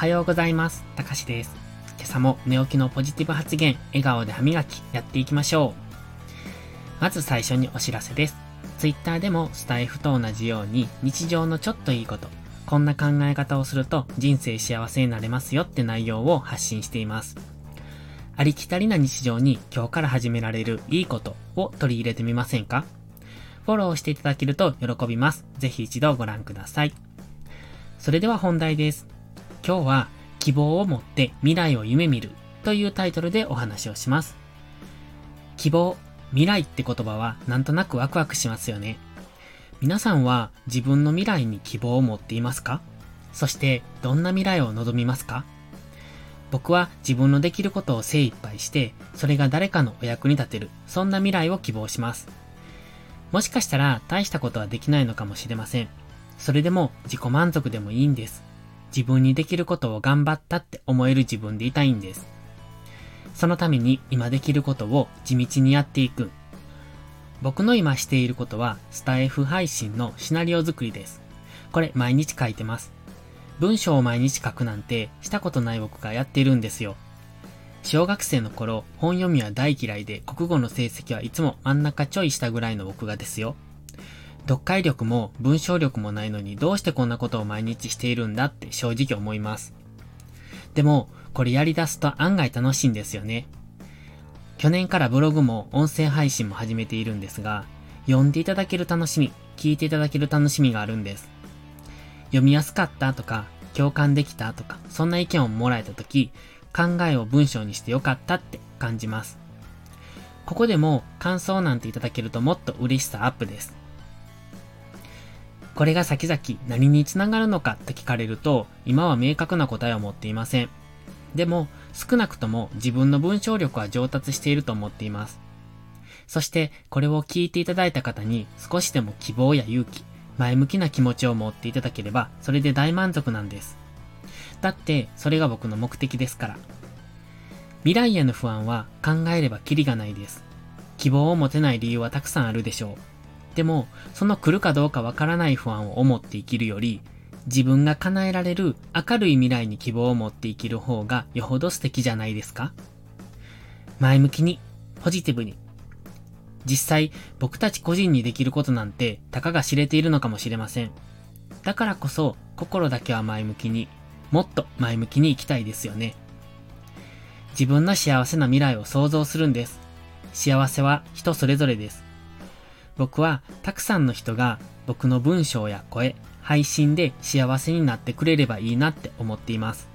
はようございます。たかしです。今朝も寝起きのポジティブ発言、笑顔で歯磨き、やっていきましょう。まず最初にお知らせです。Twitter でもスタイフと同じように日常のちょっといいこと、こんな考え方をすると人生幸せになれますよって内容を発信しています。ありきたりな日常に今日から始められるいいことを取り入れてみませんか？フォローしていただけると喜びます。ぜひ一度ご覧ください。それでは本題です。今日は希望を持って未来を夢見るというタイトルでお話をします。希望、未来って言葉はなんとなくワクワクしますよね。皆さんは自分の未来に希望を持っていますか？そしてどんな未来を望みますか？僕は自分のできることを精一杯して、それが誰かのお役に立てる、そんな未来を希望します。もしかしたら大したことはできないのかもしれません。それでも自己満足でもいいんです。自分にできることを頑張ったって思える自分でいたいんです。そのために今できることを地道にやっていく。僕の今していることはスタイフ配信のシナリオ作りです。これ毎日書いてます。文章を毎日書くなんてしたことない僕がやっているんですよ。小学生の頃、本読みは大嫌いで国語の成績はいつも真ん中ちょい下ぐらいの僕がですよ。読解力も文章力もないのにどうしてこんなことを毎日しているんだって正直思います。でも、これやり出すと案外楽しいんですよね。去年からブログも音声配信も始めているんですが、読んでいただける楽しみ、聞いていただける楽しみがあるんです。読みやすかったとか、共感できたとか、そんな意見をもらえたとき、考えを文章にしてよかったって感じます。ここでも感想なんていただけるともっと嬉しさアップです。これが先々何につながるのかって聞かれると、今は明確な答えを持っていません。でも、少なくとも自分の文章力は上達していると思っています。そして、これを聞いていただいた方に少しでも希望や勇気、前向きな気持ちを持っていただければ、それで大満足なんです。だって、それが僕の目的ですから。未来への不安は考えればキリがないです。希望を持てない理由はたくさんあるでしょう。でも、その来るかどうかわからない不安を思って生きるより、自分が叶えられる明るい未来に希望を持って生きる方がよほど素敵じゃないですか前向きに、ポジティブに。実際、僕たち個人にできることなんて、たかが知れているのかもしれません。だからこそ、心だけは前向きに、もっと前向きに生きたいですよね。自分の幸せな未来を想像するんです。幸せは人それぞれです。僕はたくさんの人が僕の文章や声、配信で幸せになってくれればいいなって思っています。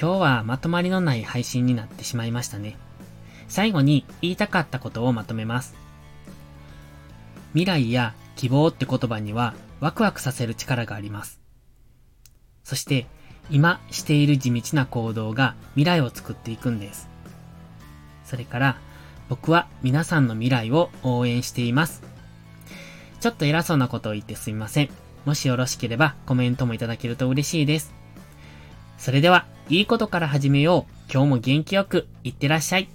今日はまとまりのない配信になってしまいましたね。最後に言いたかったことをまとめます。未来や希望って言葉にはワクワクさせる力があります。そして、今している地道な行動が未来を作っていくんです。それから、僕は皆さんの未来を応援しています。ちょっと偉そうなことを言ってすみません。もしよろしければコメントもいただけると嬉しいです。それでは、いいことから始めよう。今日も元気よく、いってらっしゃい。